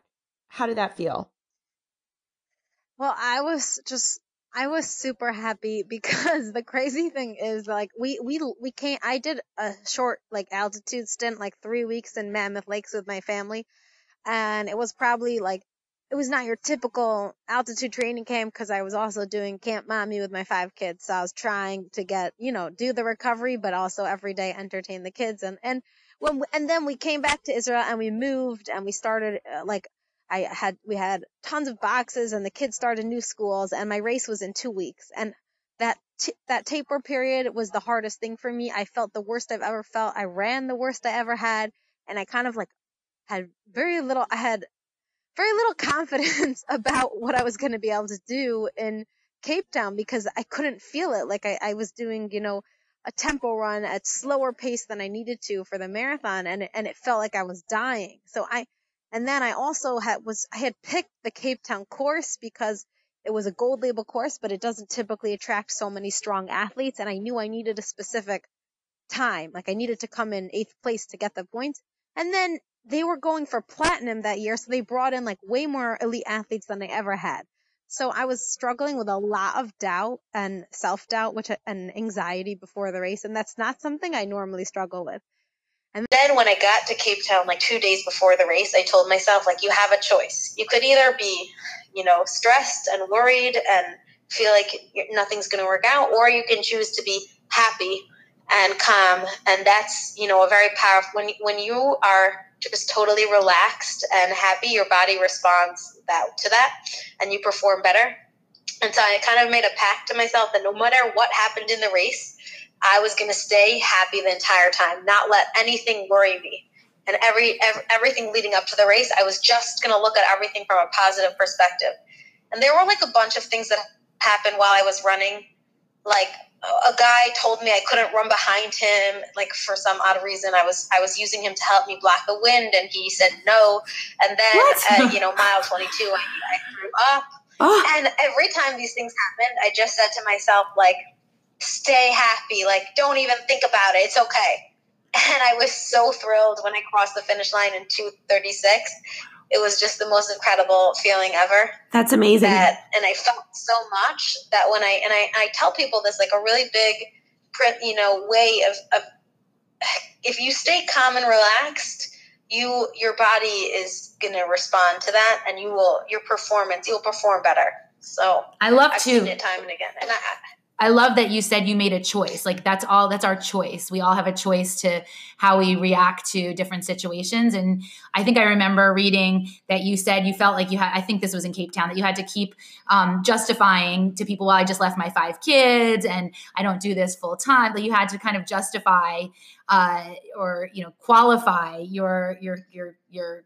How did that feel? Well, I was just I was super happy because the crazy thing is like we we we came I did a short like altitude stint like 3 weeks in Mammoth Lakes with my family and it was probably like it was not your typical altitude training camp because I was also doing camp mommy with my five kids. So I was trying to get, you know, do the recovery, but also every day entertain the kids. And, and when, and then we came back to Israel and we moved and we started uh, like I had, we had tons of boxes and the kids started new schools and my race was in two weeks. And that, t- that taper period was the hardest thing for me. I felt the worst I've ever felt. I ran the worst I ever had. And I kind of like had very little, I had very little confidence about what I was going to be able to do in Cape Town because I couldn't feel it. Like I, I was doing, you know, a tempo run at slower pace than I needed to for the marathon and, and it felt like I was dying. So I, and then I also had was I had picked the Cape Town course because it was a gold label course, but it doesn't typically attract so many strong athletes. And I knew I needed a specific time. Like I needed to come in eighth place to get the points. And then they were going for platinum that year. So they brought in like way more elite athletes than they ever had. So I was struggling with a lot of doubt and self doubt, which and anxiety before the race. And that's not something I normally struggle with. And then when I got to Cape Town, like two days before the race, I told myself, like, you have a choice. You could either be, you know, stressed and worried and feel like nothing's going to work out, or you can choose to be happy and calm. And that's, you know, a very powerful, when, when you are just totally relaxed and happy, your body responds that to that and you perform better. And so I kind of made a pact to myself that no matter what happened in the race, I was going to stay happy the entire time, not let anything worry me. And every, every everything leading up to the race, I was just going to look at everything from a positive perspective. And there were like a bunch of things that happened while I was running. Like a guy told me I couldn't run behind him, like for some odd reason. I was I was using him to help me block the wind, and he said no. And then, uh, you know, mile twenty two, I, I threw up. Oh. And every time these things happened, I just said to myself, like, stay happy. Like, don't even think about it. It's okay. And I was so thrilled when I crossed the finish line in 236. It was just the most incredible feeling ever. That's amazing. That, and I felt so much that when I, and I, I tell people this, like a really big, you know, way of, of if you stay calm and relaxed, you, your body is going to respond to that and you will, your performance, you'll perform better. So I love I've to, seen it time and again. And I, I love that you said you made a choice. Like that's all that's our choice. We all have a choice to how we react to different situations. And I think I remember reading that you said you felt like you had I think this was in Cape Town that you had to keep um, justifying to people, well, I just left my five kids and I don't do this full time. That you had to kind of justify uh, or you know qualify your your your your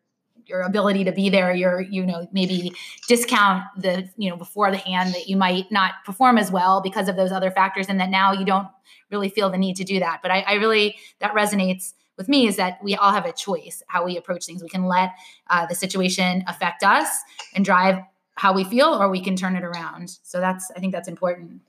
your ability to be there your you know maybe discount the you know before the hand that you might not perform as well because of those other factors and that now you don't really feel the need to do that. But i, I really that resonates with me is that we all have a choice how we approach things. We can let uh, the situation affect us and drive how we feel or we can turn it around. So that's i think that's important.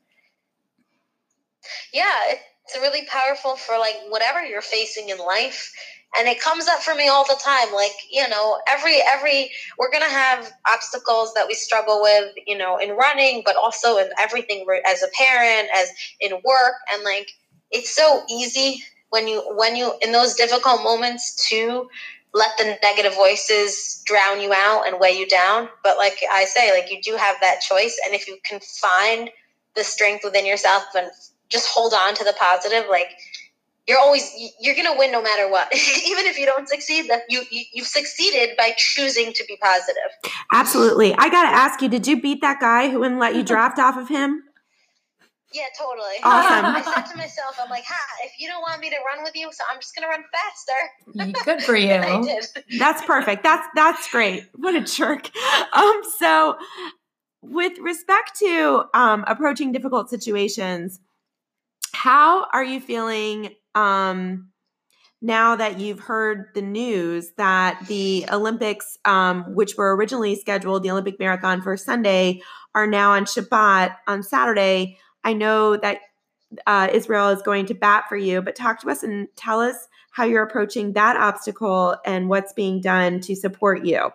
Yeah it's really powerful for like whatever you're facing in life and it comes up for me all the time like you know every every we're gonna have obstacles that we struggle with you know in running but also in everything as a parent as in work and like it's so easy when you when you in those difficult moments to let the negative voices drown you out and weigh you down. But like I say, like you do have that choice. And if you can find the strength within yourself and just hold on to the positive, like you're always you're gonna win no matter what. Even if you don't succeed, that you, you you've succeeded by choosing to be positive. Absolutely. I gotta ask you, did you beat that guy who wouldn't let you draft off of him? Yeah, totally. Awesome. I said to myself, I'm like, ha, if you don't want me to run with you, so I'm just gonna run faster. Good for you. I did. That's perfect. That's that's great. What a jerk. Um, so with respect to um, approaching difficult situations, how are you feeling um, now that you've heard the news that the Olympics, um, which were originally scheduled, the Olympic marathon for Sunday, are now on Shabbat on Saturday? I know that uh, Israel is going to bat for you, but talk to us and tell us how you're approaching that obstacle and what's being done to support you.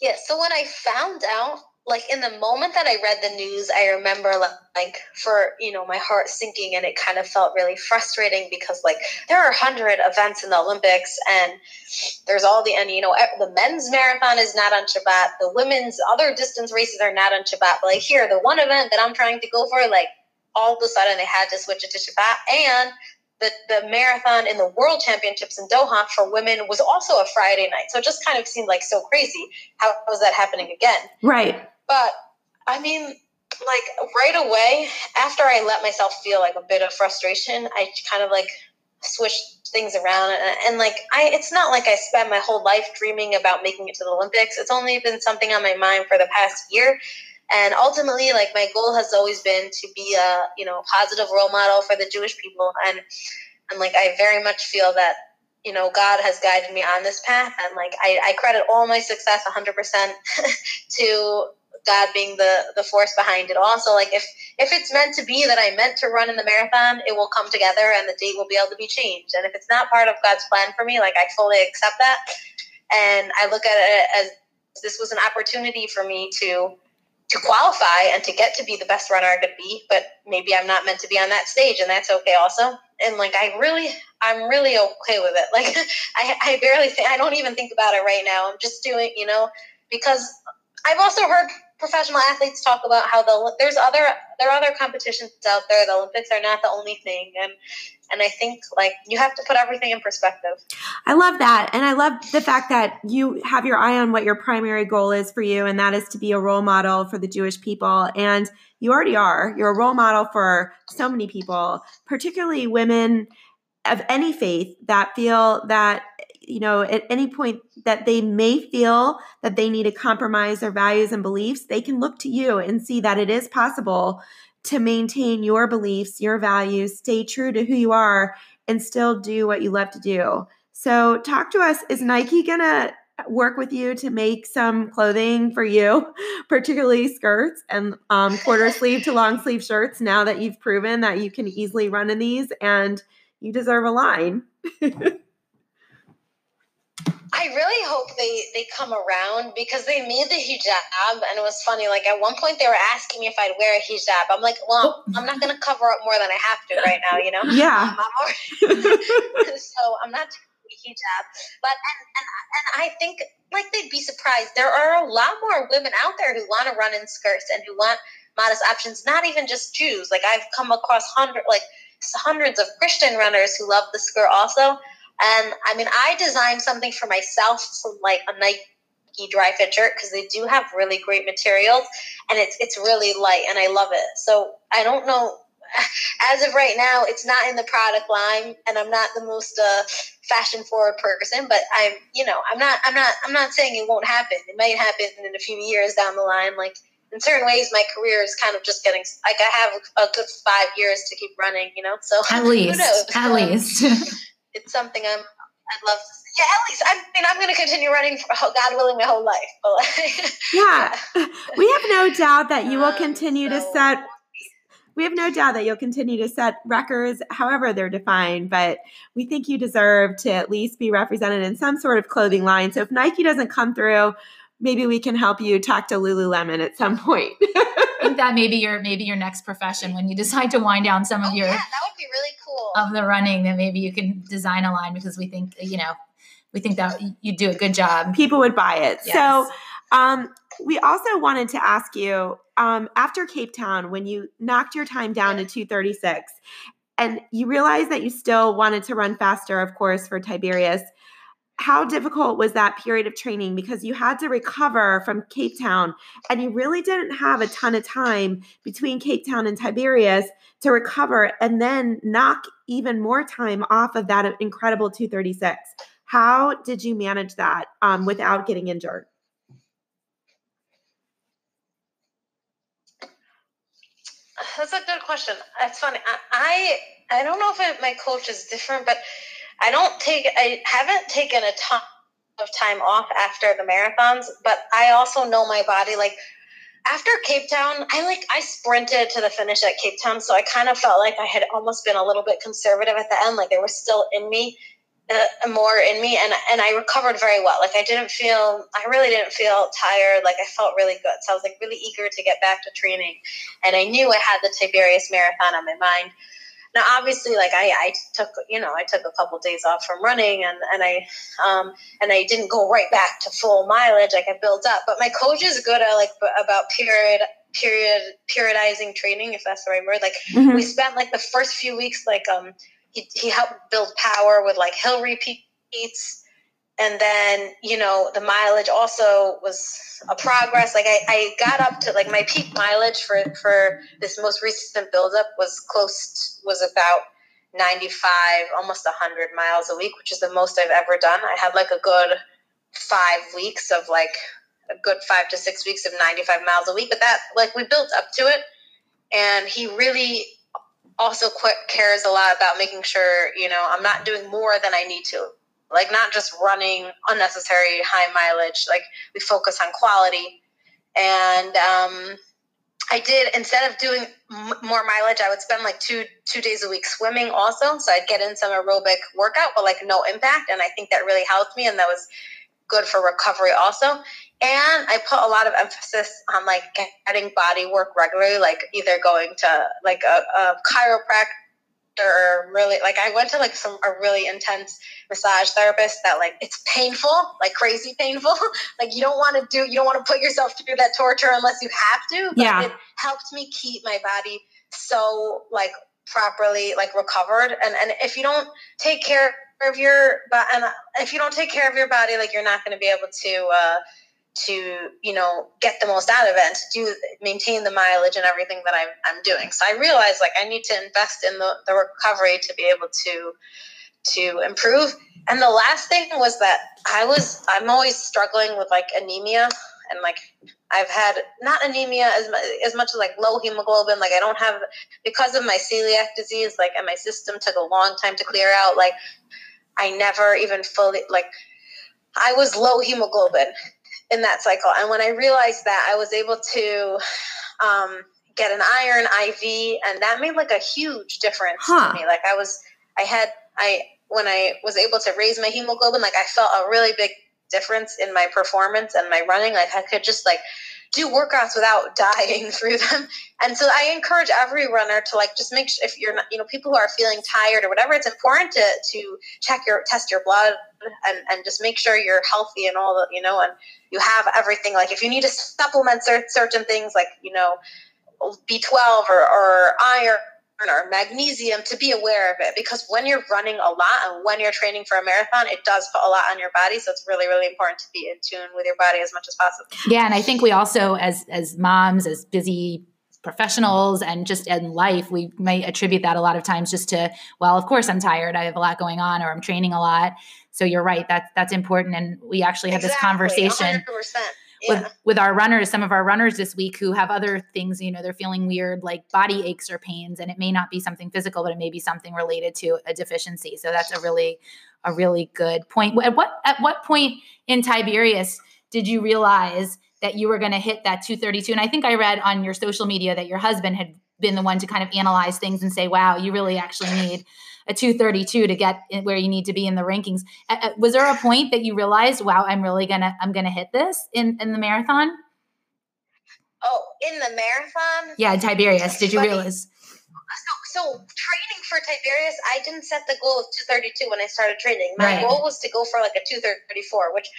Yeah, so when I found out, like in the moment that I read the news, I remember like for, you know, my heart sinking and it kind of felt really frustrating because like there are 100 events in the Olympics and there's all the and you know the men's marathon is not on Shabbat, the women's other distance races are not on Shabbat, but like here the one event that I'm trying to go for like all of a sudden they had to switch it to Shabbat and the, the marathon in the world championships in Doha for women was also a Friday night. So it just kind of seemed like so crazy. How was that happening again? Right. But I mean, like right away, after I let myself feel like a bit of frustration, I kind of like switched things around. And, and like I it's not like I spent my whole life dreaming about making it to the Olympics. It's only been something on my mind for the past year. And ultimately like my goal has always been to be a you know positive role model for the jewish people. And and like i very much feel that you know god has guided me on this path. And like i, I credit all my success 100% to god being the the force behind it also like if if it's meant to be that i meant to run in the marathon it will come together and the date will be able to be changed and if it's not part of god's plan for me like i fully accept that and i look at it as this was an opportunity for me to to qualify and to get to be the best runner I could be, but maybe I'm not meant to be on that stage, and that's okay also. And like I really, I'm really okay with it. Like I, I barely think, I don't even think about it right now. I'm just doing, you know, because I've also heard professional athletes talk about how the there's other there are other competitions out there. The Olympics are not the only thing, and and I think like you have to put everything in perspective. I love that, and I love the fact that you have your eye on what your primary goal is for you, and that is to be a role model for the Jewish people. And you already are. You're a role model for so many people, particularly women of any faith that feel that you know, at any point that they may feel that they need to compromise their values and beliefs, they can look to you and see that it is possible to maintain your beliefs, your values, stay true to who you are, and still do what you love to do. So, talk to us. Is Nike going to work with you to make some clothing for you, particularly skirts and um, quarter sleeve to long sleeve shirts now that you've proven that you can easily run in these and you deserve a line? I really hope they they come around because they made the hijab and it was funny. Like at one point they were asking me if I'd wear a hijab. I'm like, well, I'm not gonna cover up more than I have to right now, you know. Yeah. Um, I'm already, so I'm not a hijab, but and, and and I think like they'd be surprised. There are a lot more women out there who want to run in skirts and who want modest options. Not even just Jews. Like I've come across hundred like hundreds of Christian runners who love the skirt also and I mean, I designed something for myself from like a Nike Dri-FIT shirt because they do have really great materials and it's it's really light and I love it. So I don't know. As of right now, it's not in the product line, and I'm not the most uh, fashion forward person. But I'm, you know, I'm not, I'm not, I'm not saying it won't happen. It might happen in a few years down the line. Like in certain ways, my career is kind of just getting like I have a good five years to keep running. You know, so at least, at least. it's something I'm I'd love to see. Yeah, at least I mean I'm going to continue running for God willing my whole life. But like, yeah, we have no doubt that you will um, continue so, to set. We have no doubt that you'll continue to set records, however they're defined. But we think you deserve to at least be represented in some sort of clothing line. So if Nike doesn't come through, maybe we can help you talk to Lululemon at some point. I think that maybe your maybe your next profession when you decide to wind down some of oh, your yeah, that would be really cool. of the running that maybe you can design a line because we think you know we think that you do a good job. People would buy it. Yes. So um, we also wanted to ask you um, after Cape Town, when you knocked your time down to 236, and you realized that you still wanted to run faster, of course, for Tiberias. How difficult was that period of training? Because you had to recover from Cape Town, and you really didn't have a ton of time between Cape Town and Tiberias to recover and then knock even more time off of that incredible 236. How did you manage that um, without getting injured? That's a good question. That's funny. I I, I don't know if it, my coach is different, but I don't take I haven't taken a ton of time off after the marathons, but I also know my body like after Cape Town, I like I sprinted to the finish at Cape Town, so I kind of felt like I had almost been a little bit conservative at the end, like there was still in me uh, more in me and and I recovered very well. Like I didn't feel I really didn't feel tired. Like I felt really good. So I was like really eager to get back to training. And I knew I had the Tiberias marathon on my mind. Now obviously like I, I took you know, I took a couple days off from running and, and I um and I didn't go right back to full mileage like I built up. But my coach is good at like about period period periodizing training, if that's the right word. Like mm-hmm. we spent like the first few weeks like um he, he helped build power with like hill repeats and then you know the mileage also was a progress. Like I, I got up to like my peak mileage for for this most recent buildup was close was about 95 almost 100 miles a week which is the most i've ever done. I had like a good five weeks of like a good five to six weeks of 95 miles a week but that like we built up to it. And he really also cares a lot about making sure you know i'm not doing more than i need to like not just running unnecessary high mileage like we focus on quality. And um, i did instead of doing m- more mileage i would spend like two two days a week swimming also. So i'd get in some aerobic workout but like no impact. And i think that really helped me and that was good for recovery also. And I put a lot of emphasis on like getting body work regularly, like either going to like a, a chiropractor or really like I went to like some a really intense massage therapist that like it's painful, like crazy painful. like you don't want to do you don't want to put yourself through that torture unless you have to. But yeah. it helped me keep my body so like properly like recovered. And and if you don't take care of your but and if you don't take care of your body, like you're not going to be able to. uh to you know get the most out of it and to do maintain the mileage and everything that I'm, I'm doing. So i realized like i need to invest in the, the recovery to be able to to improve. And the last thing was that i was i'm always struggling with like anemia. And like i've had not anemia as, as much as like low hemoglobin. Like i don't have because of my celiac disease like and my system took a long time to clear out like i never even fully like I was low hemoglobin in that cycle. And when I realized that, I was able to um, get an iron IV, and that made like a huge difference huh. to me. Like I was, I had, I when I was able to raise my hemoglobin, like I felt a really big difference in my performance and my running. Like I could just like do workouts without dying through them. And so I encourage every runner to like just make sure if you're not, you know, people who are feeling tired or whatever, it's important to to check your test your blood and and just make sure you're healthy and all the you know and you have everything. Like if you need to supplement certain things like you know B12 or, or iron or magnesium to be aware of it. Because when you're running a lot and when you're training for a marathon it does put a lot on your body. So it's really really important to be in tune with your body as much as possible. Yeah and i think we also as as moms as busy professionals and just in life we might attribute that a lot of times just to well of course i'm tired i have a lot going on or i'm training a lot. So you're right that's that's important. And we actually had exactly, this conversation 100% yeah. with with our runners some of our runners this week who have other things you know they're feeling weird like body aches or pains and it may not be something physical but it may be something related to a deficiency. So that's a really a really good point. At what at what point in tiberias did you realize that you were going to hit that 232 and i think i read on your social media that your husband had been the one to kind of analyze things and say wow you really actually need a 232 to get where you need to be in the rankings. Was there a point that you realized, wow, I'm really gonna I'm gonna hit this in in the marathon? Oh, in the marathon? Yeah, Tiberias. Did you realize? So, so training for Tiberias, I didn't set the goal of 232 when I started training. My right. goal was to go for like a 234, which,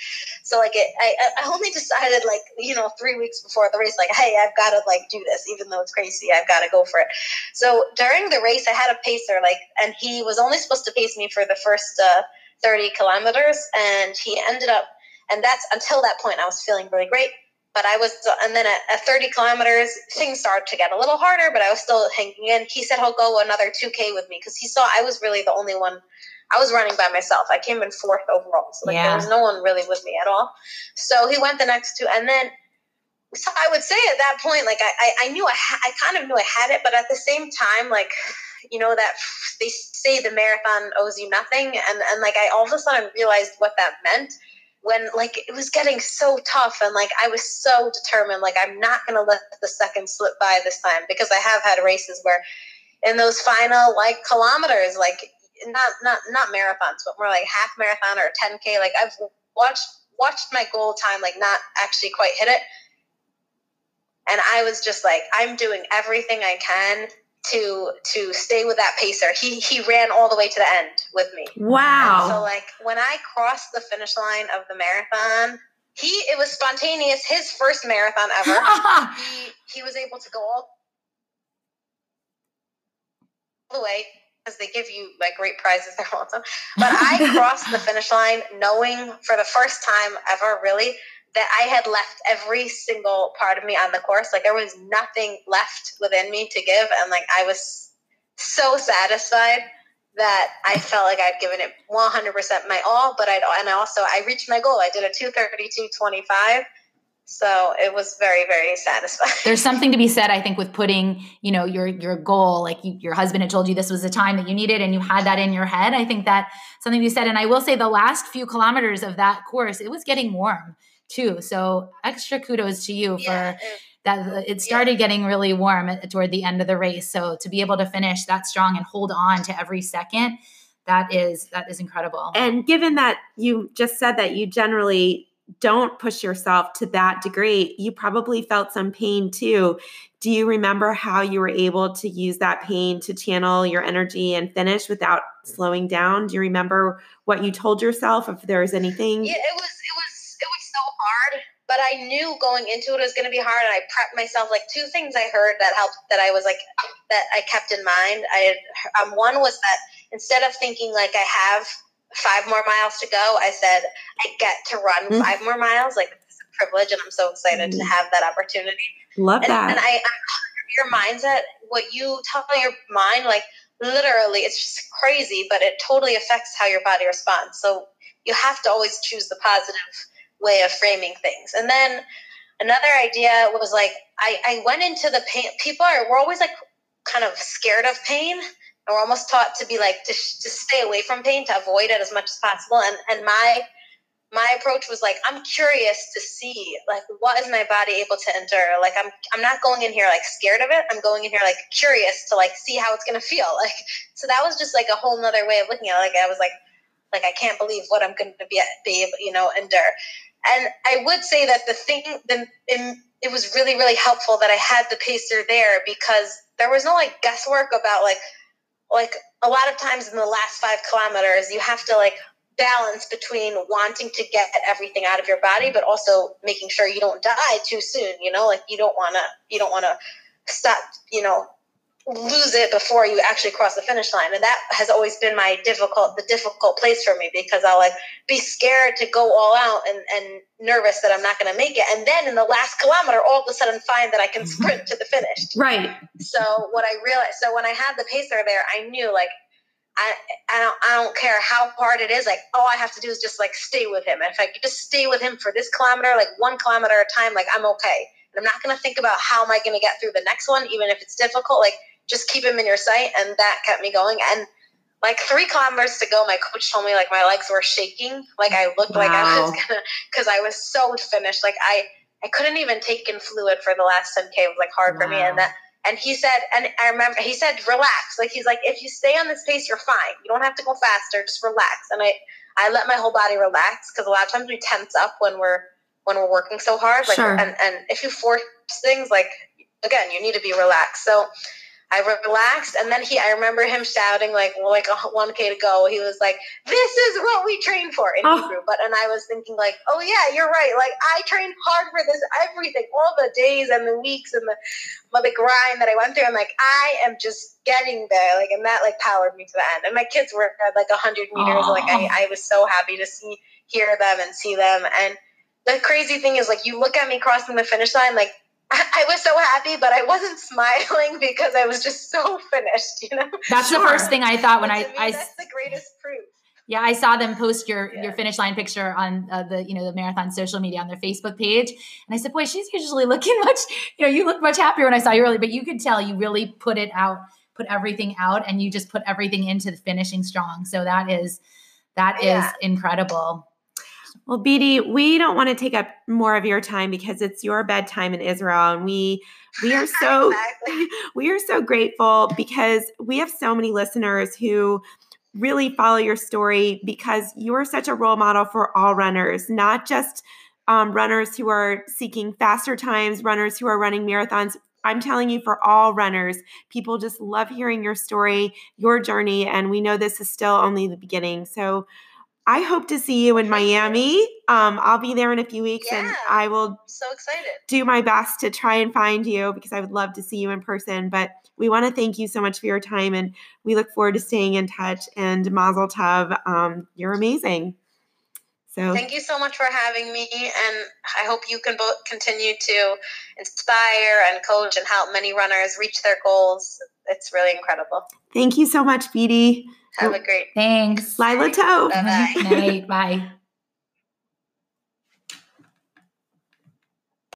so like it, I, I only decided like, you know, three weeks before the race, like, hey, I've got to like do this, even though it's crazy, I've got to go for it. So during the race, I had a pacer, like, and he was only supposed to pace me for the first uh, 30 kilometers, and he ended up, and that's until that point, I was feeling really great but I was, and then at, at, 30 kilometers, things started to get a little harder, but I was still hanging in. He said he'll go another 2K with me because he saw I was really the only one. I was running by myself. I came in fourth overall. So like, yeah. there was no one really with me at all. So he went the next two. And then, so I would say at that point, like, I, I, I knew I, ha- I kind of knew I had it, but at the same time, like, you know, that they say the marathon owes you nothing. And, and like, I all of a sudden realized what that meant when like it was getting so tough and like I was so determined like I'm not going to let the second slip by this time because I have had races where in those final like kilometers like not not not marathons but more like half marathon or 10k like I've watched watched my goal time like not actually quite hit it. And I was just like I'm doing everything I can to to stay with that pacer. He he ran all the way to the end with me. Wow. And so like when I crossed the finish line of the marathon, he it was spontaneous, his first marathon ever. he he was able to go all the way because they give you like great prizes they're awesome But I crossed the finish line knowing for the first time ever really that I had left every single part of me on the course. Like there was nothing left within me to give. And like I was so satisfied that I felt like I'd given it 100% my all, but I'd, and also I reached my goal. I did a 232.25. So it was very, very satisfying. There's something to be said, I think, with putting, you know, your your goal. Like you, your husband had told you this was the time that you needed, and you had that in your head. I think that something you said. And I will say, the last few kilometers of that course, it was getting warm too. So extra kudos to you yeah. for that. Uh, it started yeah. getting really warm at, toward the end of the race. So to be able to finish that strong and hold on to every second, that is that is incredible. And given that you just said that you generally don't push yourself to that degree, you probably felt some pain too. Do you remember how you were able to use that pain to channel your energy and finish without slowing down? Do you remember what you told yourself if there was anything? Yeah, it was hard, but I knew going into it was going to be hard, and I prepped myself. Like two things I heard that helped that I was like that I kept in mind. I um, one was that instead of thinking like I have five more miles to go, I said I get to run mm-hmm. five more miles. Like it's a privilege, and I'm so excited mm-hmm. to have that opportunity. Love and, that. And I, I your mindset, what you tell your mind, like literally, it's just crazy, but it totally affects how your body responds. So you have to always choose the positive way of framing things. And then another idea was like I, I went into the pain. People are we're always like kind of scared of pain. And we're almost taught to be like to, to stay away from pain, to avoid it as much as possible. And and my my approach was like I'm curious to see like what is my body able to endure. Like I'm I'm not going in here like scared of it. I'm going in here like curious to like see how it's gonna feel. Like so that was just like a whole nother way of looking at it. Like I was like like I can't believe what I'm going to be be able you know endure. And I would say that the thing, the, it was really, really helpful that I had the pacer there because there was no like guesswork about like, like a lot of times in the last five kilometers, you have to like balance between wanting to get everything out of your body, but also making sure you don't die too soon. You know, like you don't want to, you don't want to stop, you know, lose it before you actually cross the finish line and that has always been my difficult the difficult place for me because i'll like be scared to go all out and, and nervous that i'm not going to make it and then in the last kilometer all of a sudden find that i can mm-hmm. sprint to the finish right so what i realized so when i had the pacer there i knew like I, I don't I don't care how hard it is. Like all I have to do is just like stay with him. And if I could just stay with him for this kilometer, like one kilometer at a time, like I'm okay. And I'm not going to think about how am I going to get through the next one, even if it's difficult. Like just keep him in your sight. And that kept me going. And like three kilometers to go, my coach told me like my legs were shaking. Like I looked wow. like I was gonna, cause I was so finished. Like I, I couldn't even take in fluid for the last 10K. It was like hard wow. for me. And that, and he said, and I remember he said, relax. Like he's like, if you stay on this pace, you're fine. You don't have to go faster. Just relax. And I, I let my whole body relax because a lot of times we tense up when we're when we're working so hard. Like, sure. and and if you force things, like again, you need to be relaxed. So I relaxed, and then he. I remember him shouting like like a one k to go. He was like, "This is what we train for in oh. Hebrew." But and I was thinking like, "Oh yeah, you're right. Like I trained hard for this. Everything, all the days and the weeks and the the grind that I went through. I'm like, I am just getting there. Like, and that like powered me to the end. And my kids were at like hundred meters. Oh. Like I, I was so happy to see, hear them, and see them. And the crazy thing is, like, you look at me crossing the finish line, like I was so happy, but I wasn't smiling because I was just so finished. You know, that's sure. the first thing I thought when I, I. That's the greatest proof. Yeah, I saw them post your yeah. your finish line picture on uh, the you know the marathon social media on their Facebook page, and I said, "Boy, she's usually looking much. You know, you look much happier when I saw you early, but you could tell you really put it out, put everything out, and you just put everything into the finishing strong. So that is that yeah. is incredible. Well, Beatie, we don't want to take up more of your time because it's your bedtime in Israel, and we we are so exactly. we are so grateful because we have so many listeners who really follow your story because you are such a role model for all runners, not just um, runners who are seeking faster times, runners who are running marathons. I'm telling you, for all runners, people just love hearing your story, your journey, and we know this is still only the beginning. So I hope to see you in Miami. Um, I'll be there in a few weeks, yeah, and I will so excited do my best to try and find you because I would love to see you in person. But we want to thank you so much for your time, and we look forward to staying in touch. And Mazel Tov, um, you're amazing. So thank you so much for having me, and I hope you can both continue to inspire and coach and help many runners reach their goals. It's really incredible. Thank you so much, Beatie. Have a great. Thanks. Laila Tov. Bye-bye. Bye. Bye.